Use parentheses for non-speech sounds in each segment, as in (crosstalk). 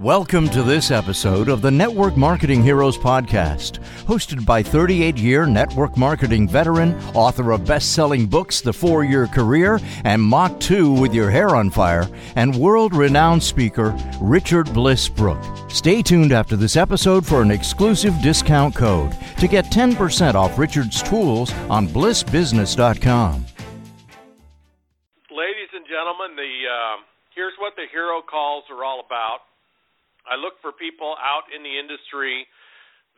Welcome to this episode of the Network Marketing Heroes podcast, hosted by 38 year network marketing veteran, author of best selling books, The Four Year Career, and Mach 2 with Your Hair on Fire, and world renowned speaker, Richard Bliss Brooke. Stay tuned after this episode for an exclusive discount code to get 10% off Richard's tools on blissbusiness.com. Ladies and gentlemen, the uh, here's what the hero calls are all about. I look for people out in the industry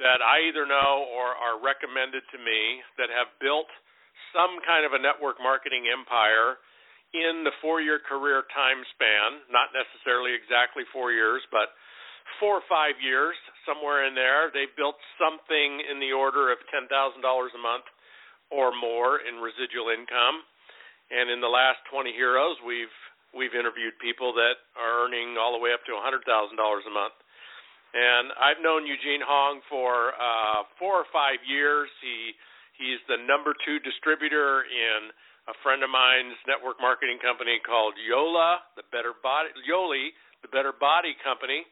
that I either know or are recommended to me that have built some kind of a network marketing empire in the four year career time span, not necessarily exactly four years, but four or five years, somewhere in there. They've built something in the order of $10,000 a month or more in residual income. And in the last 20 heroes, we've we've interviewed people that are earning all the way up to $100,000 a month. And I've known Eugene Hong for uh, four or five years. He he's the number two distributor in a friend of mine's network marketing company called Yola, the Better Body Yoli, the Better Body Company.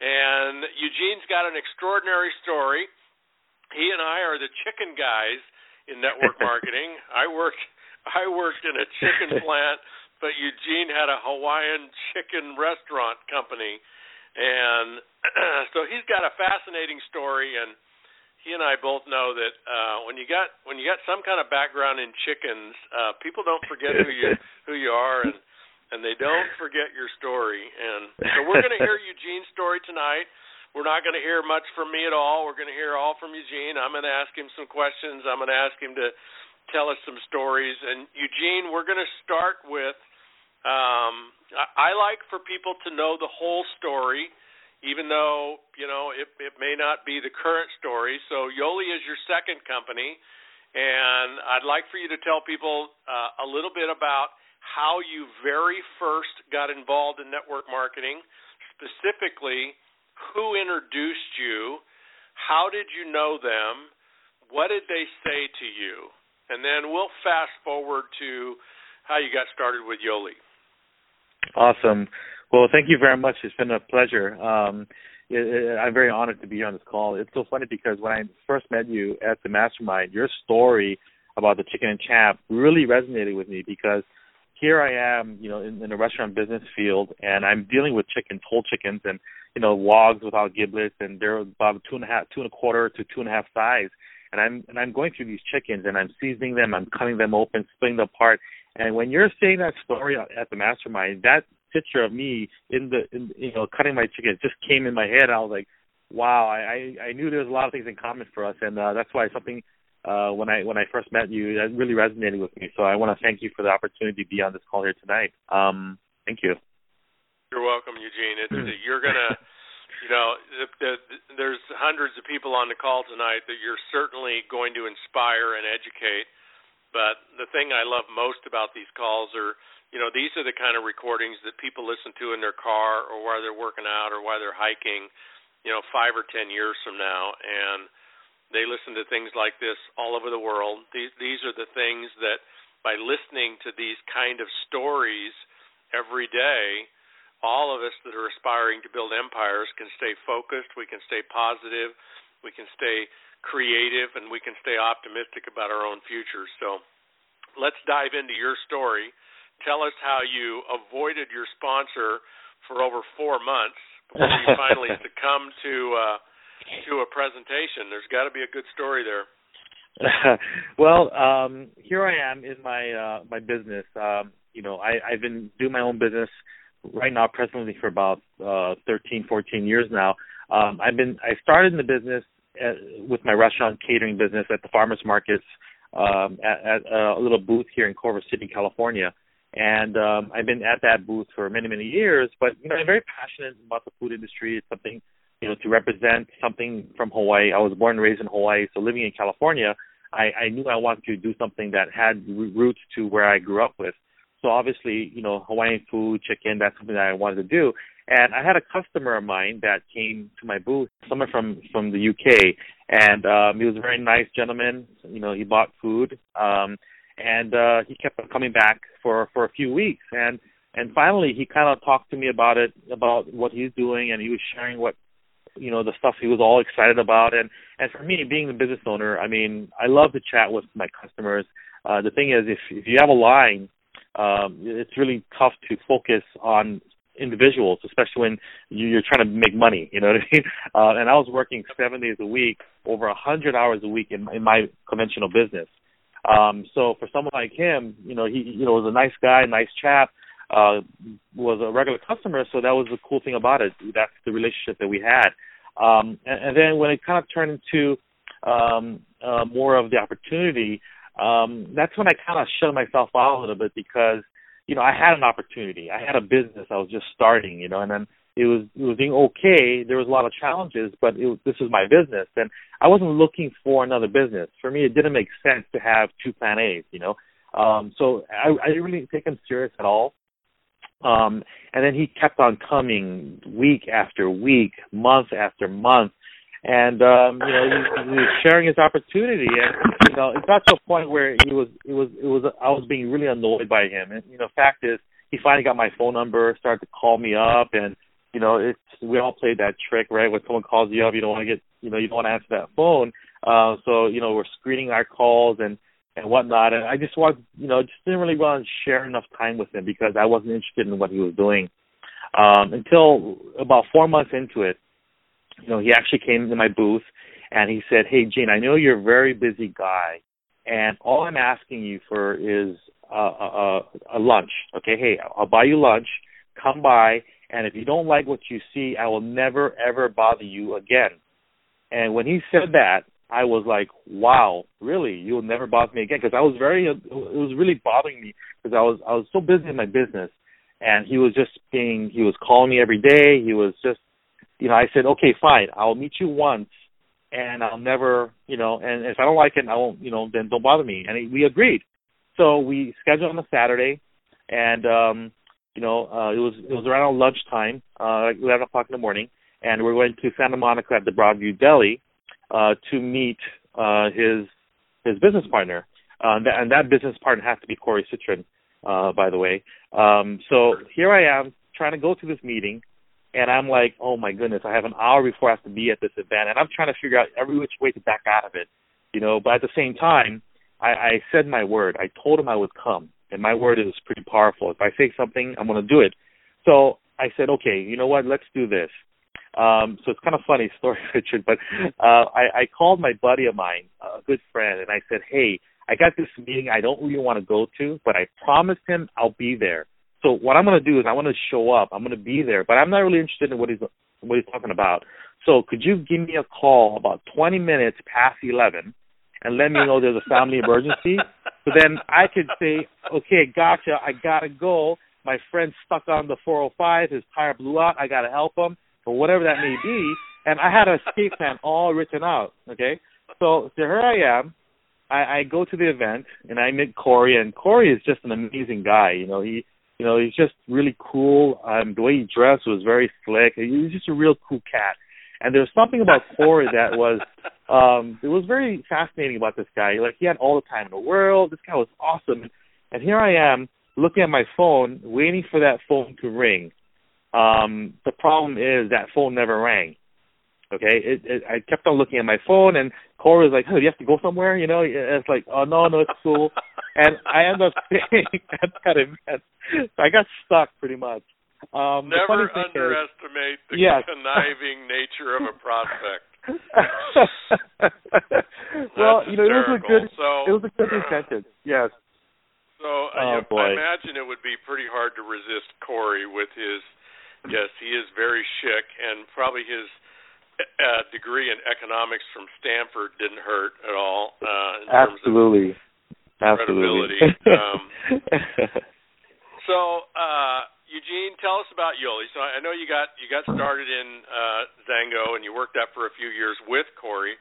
And Eugene's got an extraordinary story. He and I are the chicken guys in network (laughs) marketing. I worked I worked in a chicken (laughs) plant but Eugene had a Hawaiian chicken restaurant company, and (clears throat) so he's got a fascinating story. And he and I both know that uh, when you got when you got some kind of background in chickens, uh, people don't forget who you (laughs) who you are, and and they don't forget your story. And so we're going to hear Eugene's story tonight. We're not going to hear much from me at all. We're going to hear all from Eugene. I'm going to ask him some questions. I'm going to ask him to tell us some stories. And Eugene, we're going to start with um, I, I like for people to know the whole story, even though you know it, it may not be the current story. So Yoli is your second company, and I'd like for you to tell people uh, a little bit about how you very first got involved in network marketing, specifically who introduced you, how did you know them, what did they say to you, and then we'll fast forward to how you got started with Yoli. Awesome. Well, thank you very much. It's been a pleasure. Um, it, it, I'm very honored to be on this call. It's so funny because when I first met you at the mastermind, your story about the chicken and chap really resonated with me because here I am, you know, in, in the restaurant business field, and I'm dealing with chickens, whole chickens, and you know, wogs without giblets, and they're about two and a half, two and a quarter to two and a half size. And I'm and I'm going through these chickens, and I'm seasoning them, I'm cutting them open, splitting them apart, and when you're saying that story at the mastermind, that picture of me in the in, you know cutting my chicken just came in my head. I was like, wow, I I knew there was a lot of things in common for us, and uh, that's why something uh, when I when I first met you that really resonated with me. So I want to thank you for the opportunity to be on this call here tonight. Um, thank you. You're welcome, Eugene. It's, you're gonna. (laughs) You know, the, the, there's hundreds of people on the call tonight that you're certainly going to inspire and educate but the thing I love most about these calls are, you know, these are the kind of recordings that people listen to in their car or while they're working out or while they're hiking, you know, five or ten years from now, and they listen to things like this all over the world. These these are the things that by listening to these kind of stories every day, all of us that are aspiring to build empires can stay focused, we can stay positive, we can stay creative and we can stay optimistic about our own future. So let's dive into your story. Tell us how you avoided your sponsor for over four months before you finally (laughs) succumbed to uh, to a presentation. There's got to be a good story there. (laughs) well, um, here I am in my uh, my business. Um, you know, I, I've been doing my own business right now, presently for about uh, 13, 14 years now. Um, I've been I started in the business at, with my restaurant catering business at the farmers markets um, at, at a little booth here in Culver City, California. And um, I've been at that booth for many, many years. But you know, I'm very passionate about the food industry. It's something you know to represent something from Hawaii. I was born and raised in Hawaii, so living in California, I, I knew I wanted to do something that had roots to where I grew up with. So obviously, you know, Hawaiian food, chicken, that's something that I wanted to do. And I had a customer of mine that came to my booth, someone from from the UK, and um, he was a very nice gentleman. You know, he bought food, um, and uh, he kept on coming back for for a few weeks. And and finally he kind of talked to me about it, about what he's doing, and he was sharing what you know the stuff he was all excited about and and for me being the business owner i mean i love to chat with my customers uh the thing is if if you have a line um it's really tough to focus on individuals especially when you're trying to make money you know what i mean (laughs) uh and i was working seven days a week over a hundred hours a week in in my conventional business um so for someone like him you know he you know was a nice guy nice chap uh, was a regular customer, so that was the cool thing about it. That's the relationship that we had. Um, and, and then when it kind of turned into um, uh, more of the opportunity, um, that's when I kind of shut myself out a little bit because you know I had an opportunity, I had a business, I was just starting, you know, and then it was it was doing okay. There was a lot of challenges, but it, this was my business, and I wasn't looking for another business. For me, it didn't make sense to have two plan A's, you know. Um, so I, I didn't really take him serious at all. Um, and then he kept on coming week after week, month after month. And um, you know, he, he was sharing his opportunity, and you know, it got to a point where he was, it was, it was, I was being really annoyed by him. And you know, fact is, he finally got my phone number, started to call me up, and you know, it's we all played that trick, right? When someone calls you up, you don't want to get, you know, you don't want to answer that phone. Uh, so you know, we're screening our calls, and and whatnot. And I just want, you know, just didn't really want to share enough time with him because I wasn't interested in what he was doing. Um, until about four months into it, you know, he actually came to my booth and he said, "Hey, Gene, I know you're a very busy guy, and all I'm asking you for is a, a, a lunch. Okay, hey, I'll buy you lunch. Come by, and if you don't like what you see, I will never ever bother you again." And when he said that, I was like, wow, really? You'll never bother me again? Because I was very, it was really bothering me because I was, I was so busy in my business, and he was just being, he was calling me every day. He was just, you know, I said, okay, fine, I'll meet you once, and I'll never, you know, and if I don't like it, I won't, you know, then don't bother me. And we agreed. So we scheduled on a Saturday, and um, you know, uh, it was it was around lunchtime, uh, like eleven o'clock in the morning, and we we're going to Santa Monica at the Broadway Deli uh, to meet uh, his his business partner, uh, and, that, and that business partner has to be Corey Citron, uh, by the way. Um, so here I am trying to go to this meeting, and I'm like, oh my goodness, I have an hour before I have to be at this event, and I'm trying to figure out every which way to back out of it, you know. But at the same time, I, I said my word. I told him I would come, and my word is pretty powerful. If I say something, I'm going to do it. So I said, okay, you know what? Let's do this. Um, so it's kind of funny (laughs) story, Richard. But uh, I, I called my buddy of mine, a good friend, and I said, "Hey, I got this meeting I don't really want to go to, but I promised him I'll be there. So what I'm going to do is I want to show up. I'm going to be there, but I'm not really interested in what he's what he's talking about. So could you give me a call about 20 minutes past 11 and let me know there's a family emergency? So then I could say, okay, gotcha. I gotta go. My friend's stuck on the 405. His tire blew out. I gotta help him or whatever that may be. And I had a escape plan all written out. Okay, so, so here I am. I, I go to the event and I meet Corey, and Corey is just an amazing guy. You know, he, you know, he's just really cool. Um, the way he dressed was very slick. He was just a real cool cat. And there was something about Corey that was, (laughs) um, it was very fascinating about this guy. Like he had all the time in the world. This guy was awesome. And here I am looking at my phone, waiting for that phone to ring. Um, the problem is that phone never rang. Okay, it, it, I kept on looking at my phone, and Corey was like, "Oh, you have to go somewhere?" You know, it's like, "Oh no, no, it's cool." and I ended up (laughs) staying at that event. So I got stuck pretty much. Um, Never underestimate is, the yes. conniving (laughs) nature of a prospect. (laughs) well, you know, it was a good, so, it was a good (clears throat) incentive. Yes. So uh, oh, I imagine it would be pretty hard to resist Corey with his Yes, he is very chic, and probably his uh, degree in economics from Stanford didn't hurt at all. Uh, in Absolutely. Terms of credibility. um, (laughs) so, uh, Eugene, tell us about Yoli. So I know you got you got started in uh, Xango, and you worked that for a few years with Corey,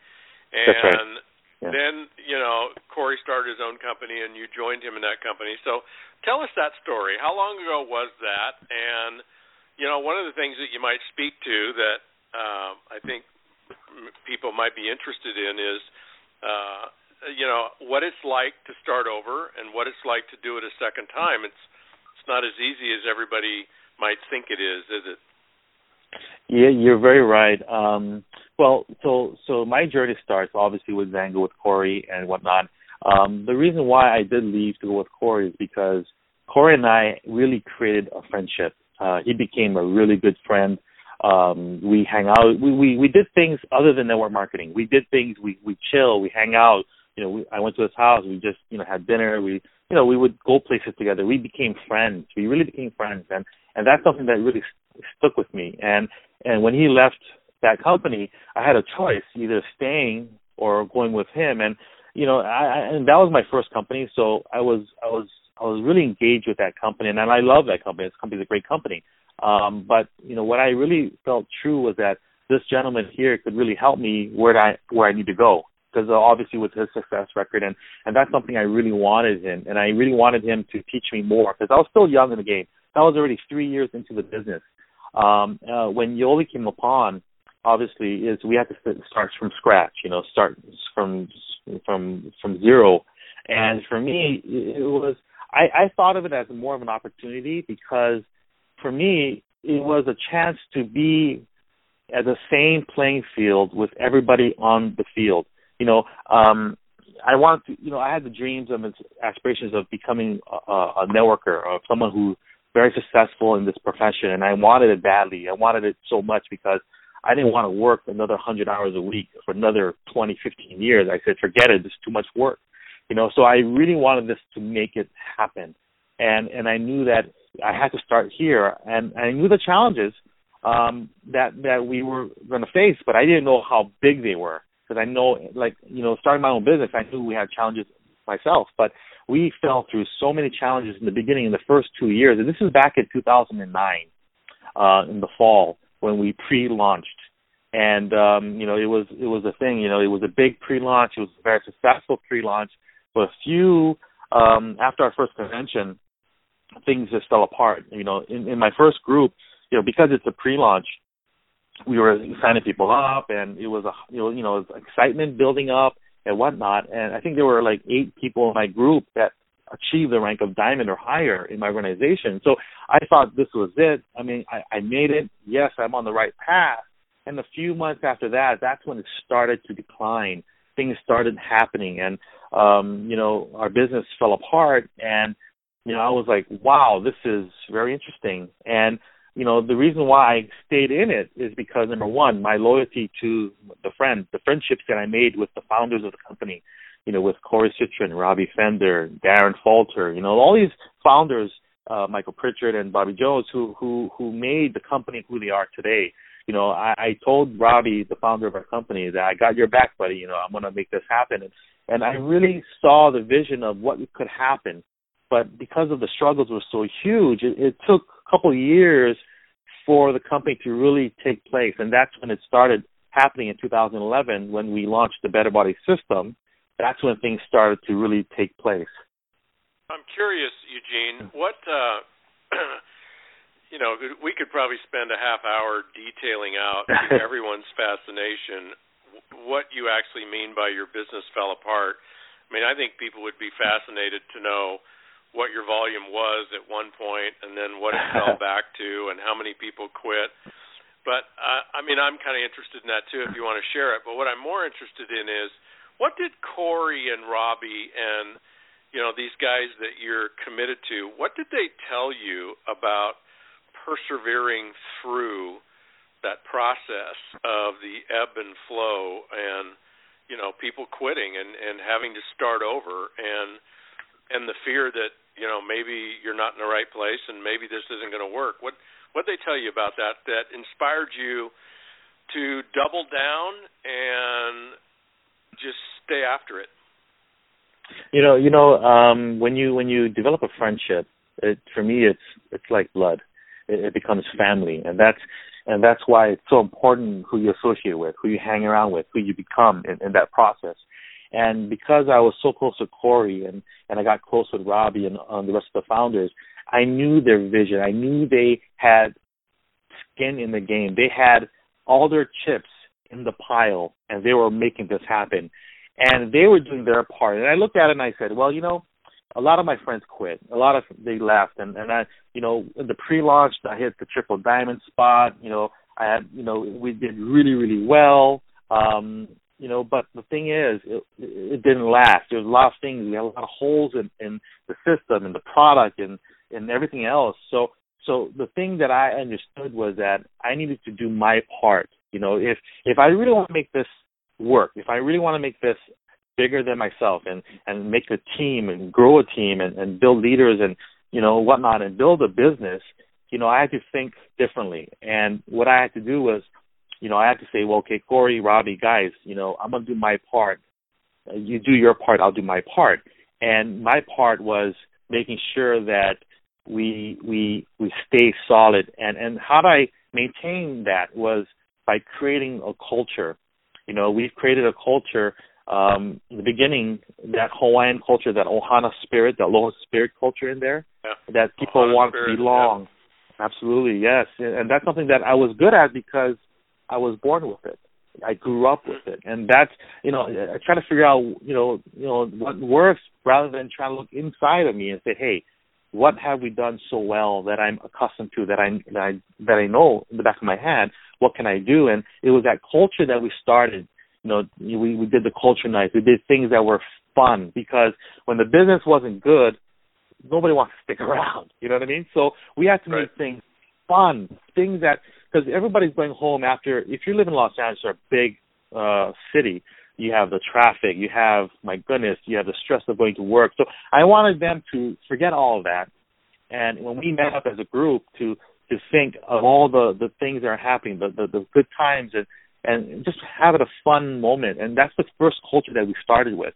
and That's right. Yeah. then you know Corey started his own company, and you joined him in that company. So tell us that story. How long ago was that, and you know, one of the things that you might speak to that uh, I think people might be interested in is, uh, you know, what it's like to start over and what it's like to do it a second time. It's it's not as easy as everybody might think it is, is it? Yeah, you're very right. Um, well, so so my journey starts obviously with Xango with Corey and whatnot. Um, the reason why I did leave to go with Corey is because Corey and I really created a friendship. Uh, he became a really good friend. Um, we hang out. We, we we did things other than network marketing. We did things. We we chill. We hang out. You know, we, I went to his house. We just you know had dinner. We you know we would go places together. We became friends. We really became friends, and and that's something that really st- stuck with me. And and when he left that company, I had a choice either staying or going with him. And you know, I, I and that was my first company, so I was I was I was really engaged with that company, and I love that company. This company is a great company. Um, but you know, what I really felt true was that this gentleman here could really help me where I where I need to go. Because uh, obviously with his success record, and and that's something I really wanted him, and I really wanted him to teach me more because I was still young in the game. I was already three years into the business. Um, uh, when Yoli came upon, obviously is we had to start from scratch. You know, start from from from zero. And for me, it was I, I thought of it as more of an opportunity because for me it was a chance to be at the same playing field with everybody on the field. You know, um, I wanted to, you know, I had the dreams and aspirations of becoming a, a networker or someone who very successful in this profession, and I wanted it badly. I wanted it so much because I didn't want to work another 100 hours a week for another 20, 15 years. I said, forget it. It's too much work. You know, so I really wanted this to make it happen. And and I knew that I had to start here and I knew the challenges um that that we were going to face, but I didn't know how big they were because I know like, you know, starting my own business, I knew we had challenges myself, but we fell through so many challenges in the beginning in the first 2 years. And this is back in 2009 uh in the fall when we pre-launched and um you know it was it was a thing you know it was a big pre-launch it was a very successful pre-launch but a few um after our first convention things just fell apart you know in in my first group you know because it's a pre-launch we were signing people up and it was a you know you know excitement building up and whatnot and i think there were like eight people in my group that achieved the rank of diamond or higher in my organization. So I thought this was it. I mean, I, I made it. Yes, I'm on the right path. And a few months after that, that's when it started to decline. Things started happening, and um, you know, our business fell apart. And you know, I was like, wow, this is very interesting. And you know, the reason why I stayed in it is because number one, my loyalty to the friends, the friendships that I made with the founders of the company you know, with Corey Citron, Robbie Fender, Darren Falter, you know, all these founders, uh, Michael Pritchard and Bobby Jones, who who who made the company who they are today. You know, I, I told Robbie, the founder of our company, that I got your back, buddy. You know, I'm going to make this happen. And, and I really saw the vision of what could happen. But because of the struggles were so huge, it, it took a couple of years for the company to really take place. And that's when it started happening in 2011 when we launched the Better Body system that's when things started to really take place. I'm curious, Eugene, what uh (clears throat) you know, we could probably spend a half hour detailing out (laughs) everyone's fascination what you actually mean by your business fell apart. I mean, I think people would be fascinated to know what your volume was at one point and then what it fell (laughs) back to and how many people quit. But uh, I mean, I'm kind of interested in that too if you want to share it. But what I'm more interested in is what did Corey and Robbie and you know these guys that you're committed to? What did they tell you about persevering through that process of the ebb and flow and you know people quitting and and having to start over and and the fear that you know maybe you're not in the right place and maybe this isn't going to work what what they tell you about that that inspired you to double down and just stay after it. You know, you know, um, when you when you develop a friendship, it, for me, it's it's like blood. It, it becomes family, and that's and that's why it's so important who you associate with, who you hang around with, who you become in, in that process. And because I was so close to Corey and and I got close with Robbie and um, the rest of the founders, I knew their vision. I knew they had skin in the game. They had all their chips in the pile and they were making this happen and they were doing their part and i looked at it and i said well you know a lot of my friends quit. A lot of they left, and and I, you know, in the pre-launch, I hit the triple diamond spot. You know, I had, you know, we did really really well. Um, you know, but the thing is, it, it didn't last. There was a lot of things. We had a lot of holes in in the system and the product and and everything else. So so the thing that I understood was that I needed to do my part. You know, if if I really want to make this work, if I really want to make this bigger than myself and and make a team and grow a team and, and build leaders and you know whatnot and build a business you know i had to think differently and what i had to do was you know i had to say well okay corey robbie guys you know i'm going to do my part you do your part i'll do my part and my part was making sure that we we we stay solid and and how do i maintain that was by creating a culture you know we've created a culture um, in the beginning, that Hawaiian culture, that Ohana spirit, that Aloha spirit culture in there, yeah. that people Ohana want spirit, to belong. Yeah. Absolutely, yes, and that's something that I was good at because I was born with it. I grew up with it, and that's you know I try to figure out you know you know what works rather than trying to look inside of me and say, hey, what have we done so well that I'm accustomed to that I that I that I know in the back of my head? What can I do? And it was that culture that we started you know, we we did the culture nights. We did things that were fun because when the business wasn't good, nobody wants to stick (laughs) around. You know what I mean? So we had to right. make things fun, things that because everybody's going home after. If you live in Los Angeles or a big uh city, you have the traffic, you have my goodness, you have the stress of going to work. So I wanted them to forget all of that, and when we met up as a group to to think of all the the things that are happening, the the, the good times and and just have it a fun moment. And that's the first culture that we started with.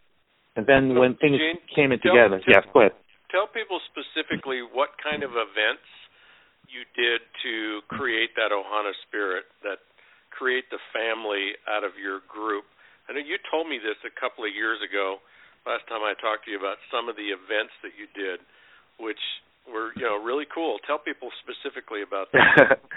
And then so, when things Gene, came in tell, together, tell, yes, go ahead. Tell people specifically what kind of events you did to create that Ohana spirit, that create the family out of your group. I know you told me this a couple of years ago, last time I talked to you about some of the events that you did, which were you know really cool. Tell people specifically about that. (laughs)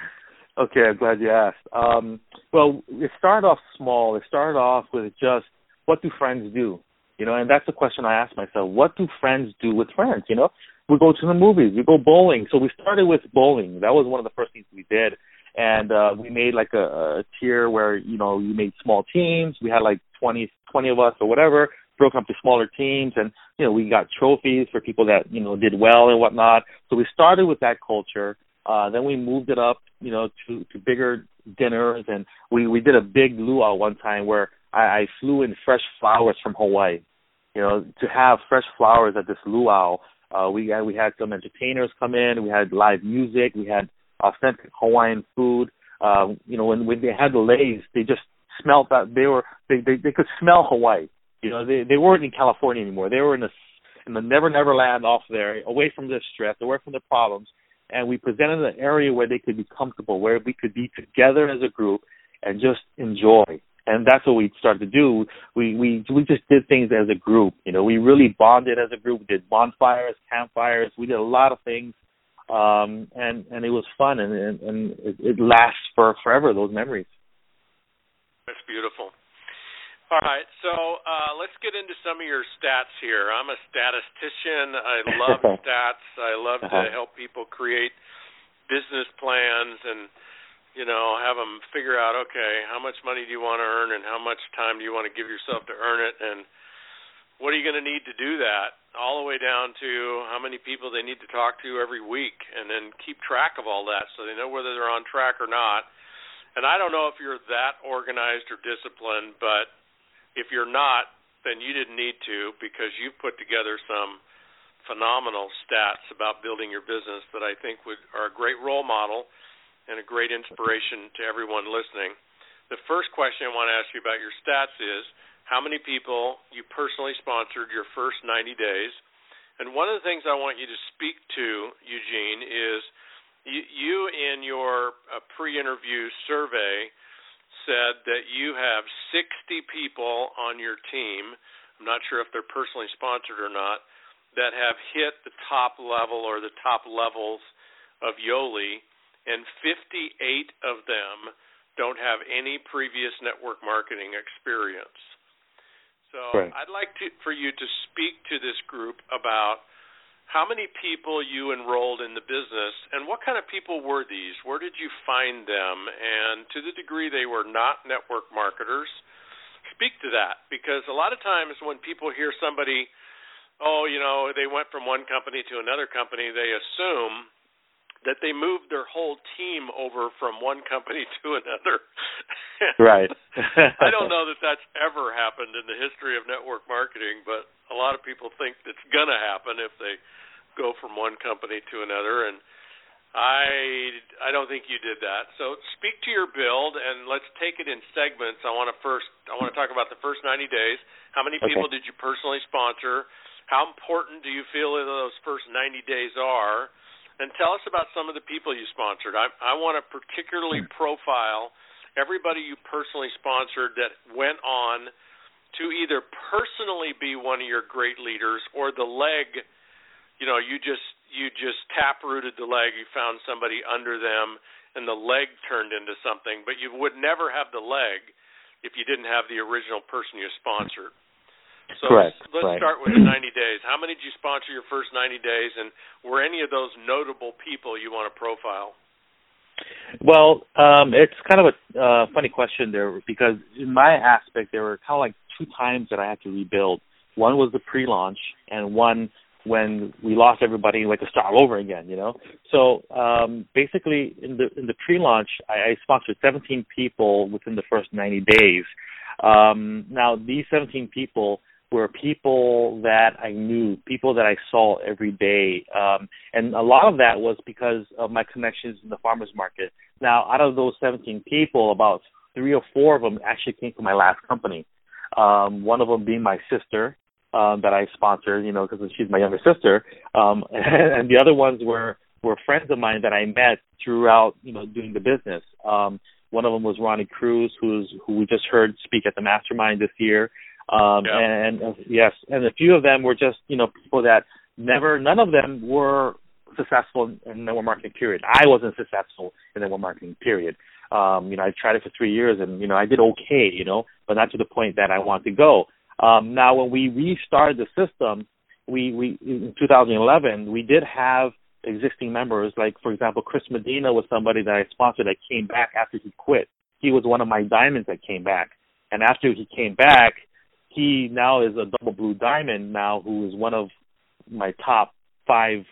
Okay, I'm glad you asked. Um, well, it started off small. It started off with just what do friends do? You know, and that's the question I ask myself. What do friends do with friends? You know, we go to the movies, we go bowling. So we started with bowling. That was one of the first things we did. And uh we made like a, a tier where, you know, you made small teams. We had like twenty twenty of us or whatever, broke up to smaller teams and, you know, we got trophies for people that, you know, did well and whatnot. So we started with that culture uh, then we moved it up, you know, to to bigger dinners, and we we did a big luau one time where I, I flew in fresh flowers from Hawaii. You know, to have fresh flowers at this luau, uh, we had we had some entertainers come in, we had live music, we had authentic Hawaiian food. Uh, you know, when when they had the leis, they just smelled that they were they they, they could smell Hawaii. You know, they they weren't in California anymore. They were in the in the Never Never Land off there, away from the stress, away from the problems and we presented an area where they could be comfortable, where we could be together as a group and just enjoy. And that's what we started to do. We we we just did things as a group. You know, we really bonded as a group. We did bonfires, campfires. We did a lot of things, um, and and it was fun, and and, and it, it lasts for forever. Those memories. That's beautiful. All right, so uh, let's get into some of your stats here. I'm a statistician. I love (laughs) stats. I love uh-huh. to help people create business plans and you know have them figure out okay how much money do you want to earn and how much time do you want to give yourself to earn it and what are you going to need to do that? All the way down to how many people they need to talk to every week and then keep track of all that so they know whether they're on track or not. And I don't know if you're that organized or disciplined but if you're not, then you didn't need to because you've put together some phenomenal stats about building your business that I think would are a great role model and a great inspiration to everyone listening. The first question I want to ask you about your stats is how many people you personally sponsored your first 90 days. And one of the things I want you to speak to, Eugene, is you, you in your uh, pre-interview survey said that you have 60 people on your team. I'm not sure if they're personally sponsored or not that have hit the top level or the top levels of Yoli, and 58 of them don't have any previous network marketing experience. So right. I'd like to, for you to speak to this group about how many people you enrolled in the business and what kind of people were these? Where did you find them? And to the degree they were not network marketers, speak to that because a lot of times when people hear somebody, oh, you know, they went from one company to another company, they assume that they moved their whole team over from one company (laughs) to another. (laughs) right. I don't know that that's ever happened in the history of network marketing, but a lot of people think it's going to happen if they go from one company to another and I I don't think you did that. So speak to your build and let's take it in segments. I want to first I want to talk about the first 90 days. How many people okay. did you personally sponsor? How important do you feel those first 90 days are? And tell us about some of the people you sponsored. I, I want to particularly hmm. profile everybody you personally sponsored that went on to either personally be one of your great leaders or the leg. You know, you just you just tap rooted the leg. You found somebody under them, and the leg turned into something. But you would never have the leg if you didn't have the original person you sponsored. So Correct. let's, right. start with the 90 days. How many did you sponsor your first 90 days, and were any of those notable people you want to profile? Well, um, it's kind of a uh, funny question there because in my aspect, there were kind of like two times that I had to rebuild. One was the pre-launch, and one when we lost everybody, like to start over again. You know, so um, basically in the in the pre-launch, I, I sponsored 17 people within the first 90 days. Um, now, these 17 people were people that I knew, people that I saw every day. Um, and a lot of that was because of my connections in the farmers market. Now, out of those 17 people, about three or four of them actually came from my last company. Um, one of them being my sister um, that I sponsored, you know, because she's my younger sister. Um, and, (laughs) and the other ones were were friends of mine that I met throughout, you know, doing the business. Um, one of them was Ronnie Cruz, who's who we just heard speak at the mastermind this year. Um, yeah. and, and yes, and a few of them were just you know people that never, none of them were successful in network marketing period. I wasn't successful in network marketing period. Um, you know, I tried it for three years and, you know, I did okay, you know, but not to the point that I want to go. Um, now when we restarted the system, we, we, in 2011, we did have existing members. Like, for example, Chris Medina was somebody that I sponsored that came back after he quit. He was one of my diamonds that came back. And after he came back, he now is a double blue diamond now who is one of my top five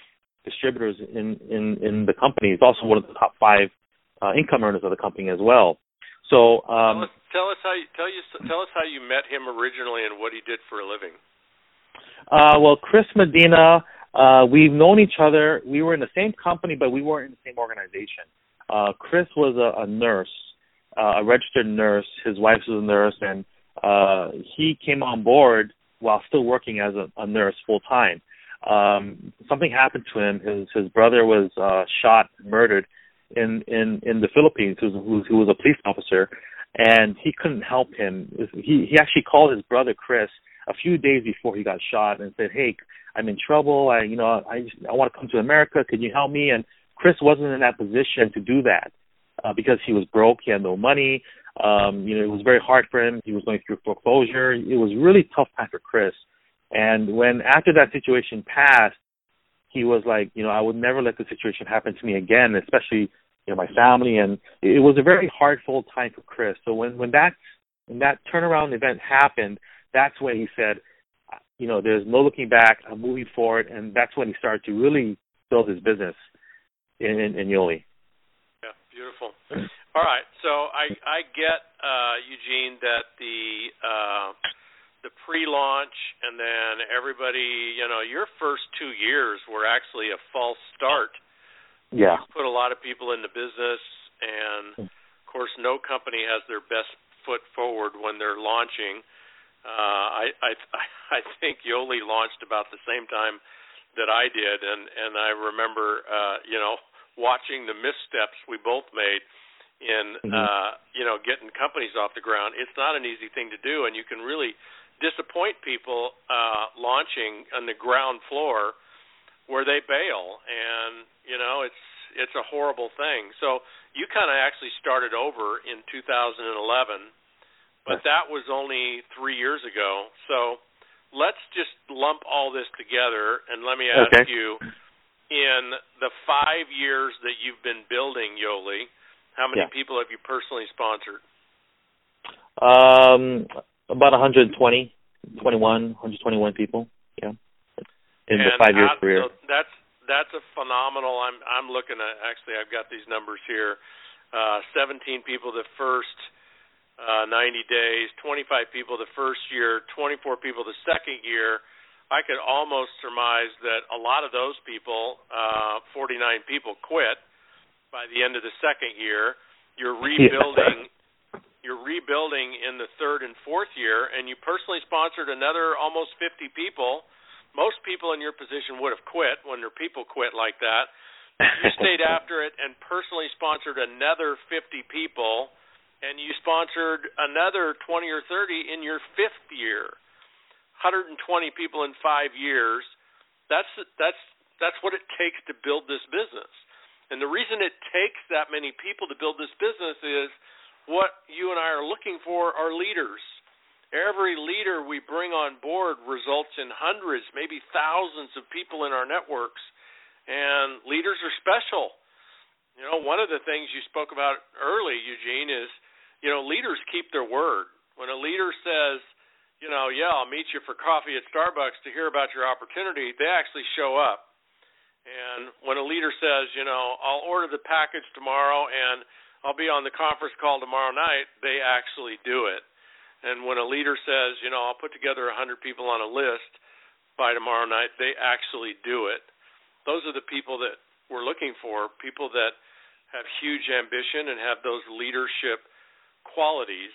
distributors in in in the company. He's also one of the top five uh, income earners of the company as well. So um, tell, us, tell us how you tell you tell us how you met him originally and what he did for a living. Uh, well, Chris Medina, uh, we've known each other. We were in the same company, but we weren't in the same organization. Uh, Chris was a, a nurse, uh, a registered nurse. His wife was a nurse, and uh, he came on board while still working as a, a nurse full time. Um, something happened to him. His his brother was uh, shot, murdered in in in the Philippines. Who was who was a police officer, and he couldn't help him. He he actually called his brother Chris a few days before he got shot and said, "Hey, I'm in trouble. I you know I I want to come to America. Can you help me?" And Chris wasn't in that position to do that uh, because he was broke. He had no money. Um, you know, it was very hard for him. He was going through foreclosure. It was really tough time for Chris. And when after that situation passed, he was like, you know, I would never let the situation happen to me again, especially you know my family. And it was a very hard, full time for Chris. So when when that when that turnaround event happened, that's when he said, you know, there's no looking back. I'm moving forward, and that's when he started to really build his business in in, in Yoli. All right, so I I get uh, Eugene that the uh, the pre-launch and then everybody, you know, your first two years were actually a false start. Yeah, you put a lot of people into business, and of course, no company has their best foot forward when they're launching. Uh, I I (laughs) I think Yoli launched about the same time that I did, and and I remember, uh, you know, watching the missteps we both made in mm-hmm. uh, you know getting companies off the ground. It's not an easy thing to do, and you can really disappoint people uh, launching on the ground floor where they bail, and you know it's it's a horrible thing. So you kind of actually started over in 2011 but that was only three years ago. So let's just lump all this together and let me ask okay. you in the five years that you've been building Yoli, how many Yeah. people have you personally sponsored? Um, about 120, 21, 121 people. Yeah, in the five years out- career. so that's that's a phenomenal. I'm I'm looking at actually I've got these numbers here. Uh, 17 people the first uh, 90 days, 25 people the first year, 24 people the second year. I could almost surmise that a lot of those people, uh, 49 people, quit by the end of the second year. You're rebuilding. You're rebuilding in the third and fourth year, and you personally sponsored another almost 50 people. Most people in your position would have quit when their people quit like that. You stayed (laughs) after it and personally sponsored another 50 people, and you sponsored another 20 or 30 in your fifth year. 120 people in five years. That's that's that's what it takes to build this business. And the reason it takes that many people to build this business is what you and I are looking for are leaders. Every leader we bring on board results in hundreds, maybe thousands of people in our networks. And leaders are special. You know, one of the things you spoke about early, Eugene, is you know, leaders keep their word. When a leader says, you know, yeah, I'll meet you for coffee at Starbucks to hear about your opportunity, they actually show up. And when a leader says, you know, I'll order the package tomorrow and I'll be on the conference call tomorrow night, they actually do it. And when a leader says, you know, I'll put together a 100 people on a list by tomorrow night, they actually do it. Those are the people that we're looking for, people that have huge ambition and have those leadership qualities.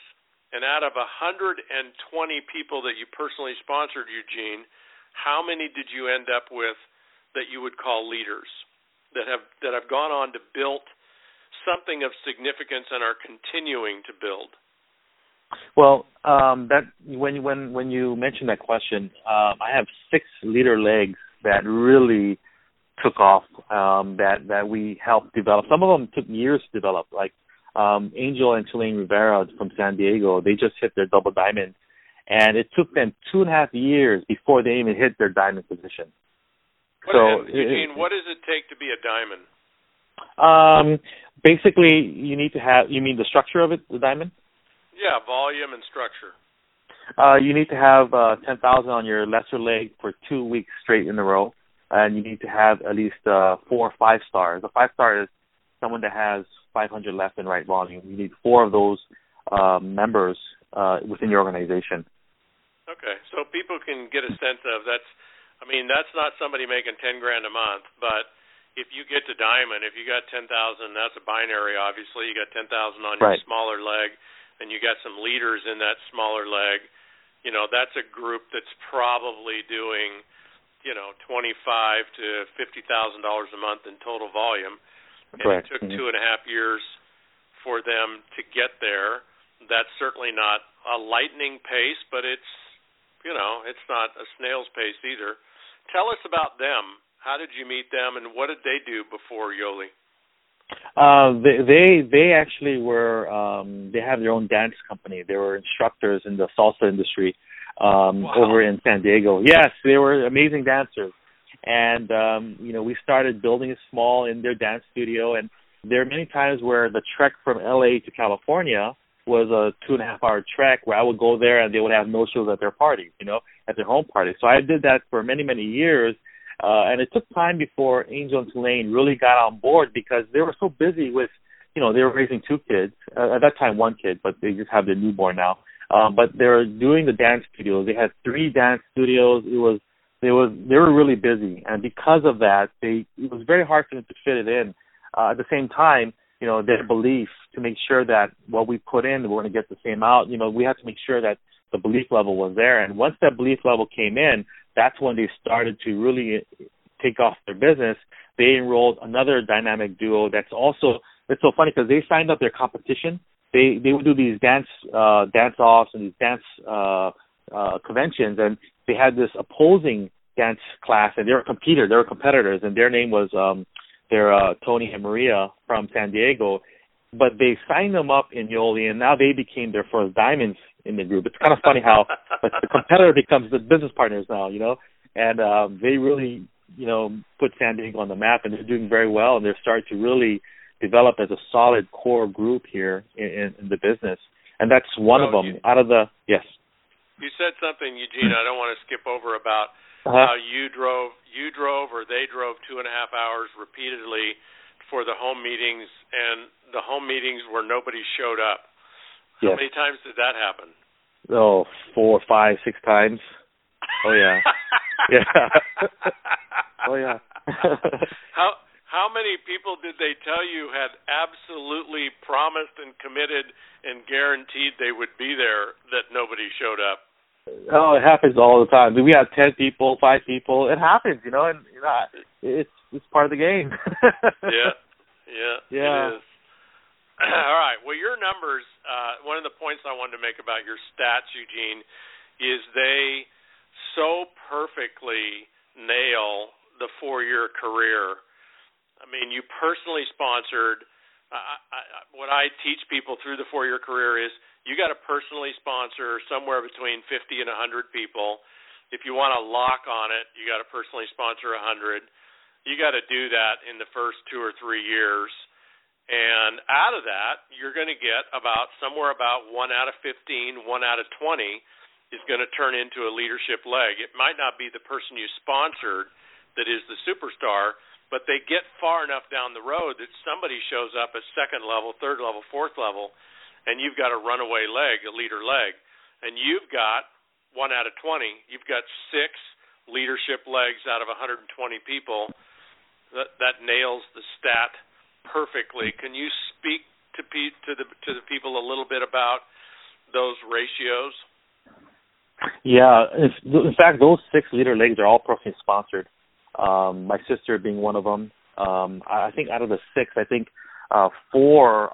And out of 120 people that you personally sponsored, Eugene, how many did you end up with that you would call leaders that have that have gone on to build something of significance and are continuing to build? Well, um, that when when when you mentioned that question, um, I have six leader legs that really took off. Um, that that we helped develop. Some of them took years to develop. Like um, Angel and Tulane Rivera from San Diego, they just hit their double diamond, and it took them two and a half years before they even hit their diamond position. What, so, Eugene, it, what does it take to be a diamond? Um, basically, you need to have. You mean the structure of it, the diamond? Yeah, volume and structure. Uh, you need to have uh, 10,000 on your lesser leg for two weeks straight in a row, and you need to have at least uh, four or five stars. A five star is someone that has 500 left and right volume. You need four of those uh, members uh, within your organization. Okay, so people can get a sense of that's. I mean, that's not somebody making 10 grand a month, but if you get to diamond, if you got 10,000, that's a binary. Obviously, you got 10,000 on your Right. smaller leg, and you got some leaders in that smaller leg. You know, that's a group that's probably doing, you know, 25 to 50 thousand dollars a month in total volume. And Correct. it took Mhm. two and a half years for them to get there. That's certainly not a lightning pace, but it's, you know, it's not a snail's pace either. Tell us about them. How did you meet them, and what did they do before Yoli? Uh, they they they actually were um, they have their own dance company. They were instructors in the salsa industry um, Wow. over in San Diego. Yes, they were amazing dancers, and um, you know we started building small in their dance studio. And there are many times where the trek from LA to California was a two and a half hour trek where I would go there and they would have no shows at their parties, you know, at their home parties. So I did that for many many years. Uh, and it took time before Angel and Tulane really got on board because they were so busy with, you know, they were raising two kids uh, at that time, one kid, but they just have their newborn now. Um, but they were doing the dance studios. They had three dance studios. It was, they was, they were really busy, and because of that, they it was very hard for them to fit it in. Uh, at the same time, you know, their belief to make sure that what we put in, we're going to get the same out. You know, we had to make sure that the belief level was there, and once that belief level came in, that's when they started to really take off their business. They enrolled another dynamic duo that's also it's so funny because they signed up their competition. They they would do these dance uh dance offs and these dance uh uh conventions and they had this opposing dance class and they were competitors, they were competitors and their name was um they're uh Tony and Maria from San Diego. But they signed them up in Yoli and now they became their first diamonds in the group. It's kind of funny how (laughs) like, the competitor becomes the business partners now, you know, and um, they really, you know, put San Diego on the map, and they're doing very well, and they're starting to really develop as a solid core group here in, in, in the business, and that's one of them. You, out of the yes, you said something, Eugene. I don't want to skip over about uh-huh. how you drove, you drove, or they drove two and a half hours repeatedly for the home meetings, and the home meetings where nobody showed up. How many times did that happen? Oh, four, five, six times. Oh yeah, (laughs) yeah. (laughs) oh yeah. (laughs) how how many people did they tell you had absolutely promised and committed and guaranteed they would be there that nobody showed up? Oh, it happens all the time. We have ten people, five people. It happens, you know, and you know, it's it's part of the game. yeah, (laughs) yeah, yeah. It is. (clears throat) all right. Well, your numbers. Uh, one of the points I wanted to make about your stats, Eugene, is they so perfectly nail the four-year career I mean, you personally sponsored. Uh, I, what I teach people through the four-year career is you got to personally sponsor somewhere between 50 and 100 people. If you want to lock on it, you got to personally sponsor 100. You got to do that in the first two or three years. And out of that, you're going to get about somewhere about one out of 15, one out of 20 is going to turn into a leadership leg. It might not be the person you sponsored that is the superstar, but they get far enough down the road that somebody shows up at second level, third level, fourth level, and you've got a runaway leg, a leader leg, and you've got one out of 20. You've got six leadership legs out of 120 people. That that nails the stat perfectly. Can you speak to pe- to the to the people a little bit about those ratios? Yeah, in fact, those six leader legs are all personally sponsored um, my sister being one of them. Um, I think out of the six, I think uh, four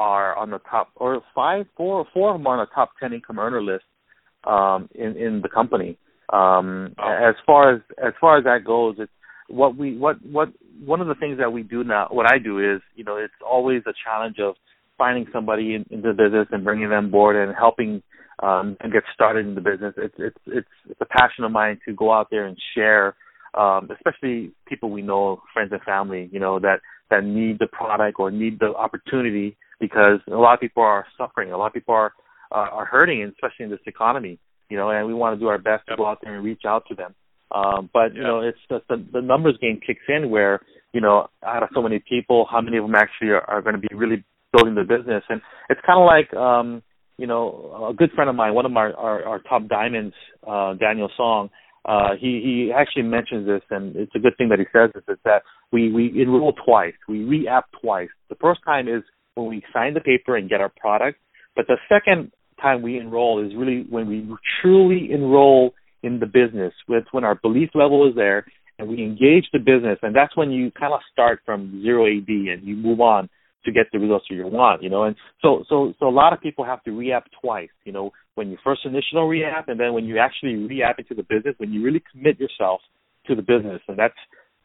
are on the top, or five, four, four of them are on the top ten income earner list um, in in the company. Um, oh. As far as as far as that goes, it's what we what what one of the things that we do now. What I do is, you know, it's always a challenge of finding somebody in, into the business and bringing them board and helping um, and get started in the business. It's it's it's it's a passion of mine to go out there and share um, especially people we know, friends and family, you know, that that need the product or need the opportunity because a lot of people are suffering, a lot of people are uh, are hurting, especially in this economy, you know, and we want to do our best yep. to go out there and reach out to them. Um, but you know, it's just the, the numbers game kicks in where you know, out of so many people, how many of them actually are, are going to be really building the business? And it's kind of like, um, you know, a good friend of mine, one of my our, our top diamonds, uh, Daniel Song uh, he he actually mentions this, and it's a good thing that he says this. Is that we we enroll twice, we re-app twice. The first time is when we sign the paper and get our product, but the second time we enroll is really when we truly enroll in the business. With when our belief level is there and we engage the business, and that's when you kind of start from zero AD and you move on to get the results that you want, you know. And so so so a lot of people have to re-app twice, you know, when you first initial re-app and then when you actually re-app into the business, when you really commit yourself to the business. And that's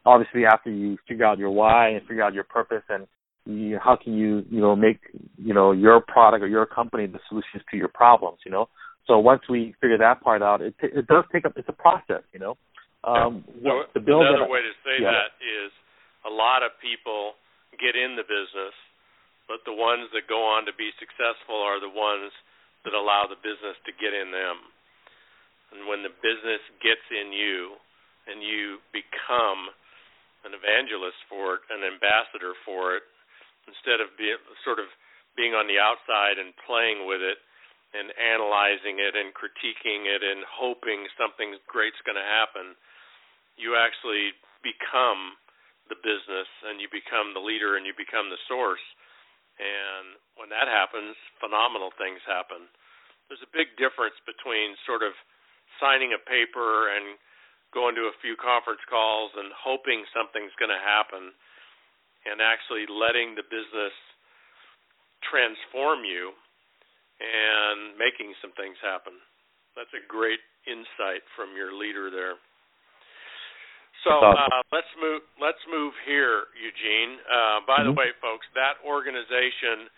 obviously after you figure out your why and figure out your purpose and you, how can you, you know, make, you know, your product or your company the solutions to your problems, you know. So once we figure that part out, it t- it does take up it's a process, you know. Um yeah. so another way to say yeah. that is a lot of people get in the business but the ones that go on to be successful are the ones that allow the business to get in them. And when the business gets in you and you become an evangelist for it, an ambassador for it, instead of sort of being on the outside and playing with it and analyzing it and critiquing it and hoping something great's going to happen, you actually become the business and you become the leader and you become the source and when that happens, phenomenal things happen. There's a big difference between sort of signing a paper and going to a few conference calls and hoping something's going to happen and actually letting the business transform you and making some things happen. That's a great insight from your leader there. So uh, let's move. Let's move here, Eugene. Uh, by mm-hmm. the way, folks, that organization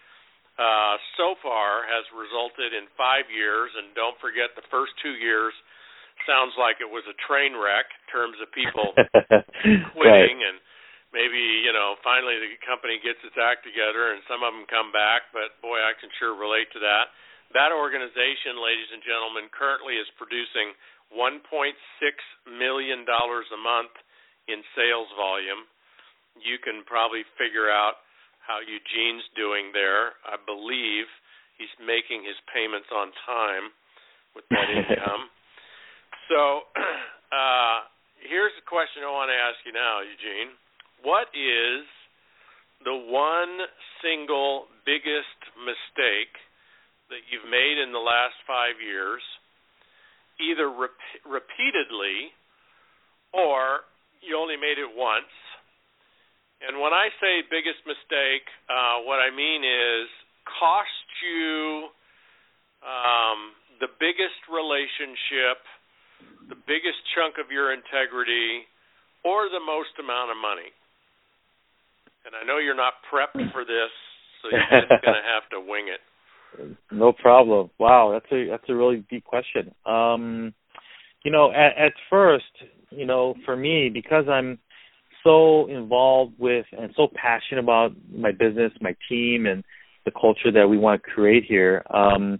uh, so far has resulted in five years, and don't forget the first two years sounds like it was a train wreck in terms of people (laughs) quitting right. and maybe you know finally the company gets its act together and some of them come back but boy I can sure relate to that. That organization ladies and gentlemen currently is producing 1.6 million dollars a month in sales volume. You can probably figure out how Eugene's doing there. I believe he's making his payments on time with that income. (laughs) So (clears throat) uh here's the question I want to ask you now Eugene what is the one single biggest mistake that you've made in the last five years, either rep- repeatedly or you only made it once? And when I say biggest mistake, uh, what I mean is cost you um, the biggest relationship, the biggest chunk of your integrity, or the most amount of money and I know you're not prepped for this, so you're (laughs) just going to have to wing it. No problem. Wow, that's a that's a really deep question. Um, you know, at, at first, you know, for me, because I'm so involved with and so passionate about my business, my team, and the culture that we want to create here, um,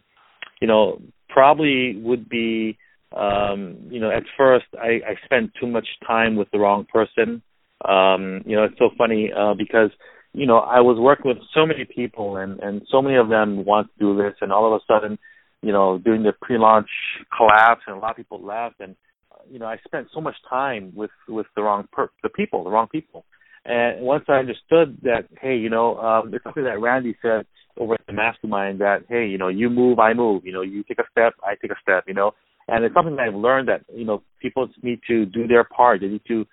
you know, probably would be, um, you know, at first I, I spent too much time with the wrong person. Um, you know, it's so funny uh, because you know I was working with so many people, and and so many of them want to do this, and all of a sudden, you know, doing the pre-launch collapse, and a lot of people left, and you know I spent so much time with with the wrong per- the people, the wrong people. And once I understood that, hey, you know, um, it's something that Randy said over at the mastermind that, hey, you know, you move, I move. You know, you take a step, I take a step. You know, and it's something that I've learned that you know people need to do their part. They need to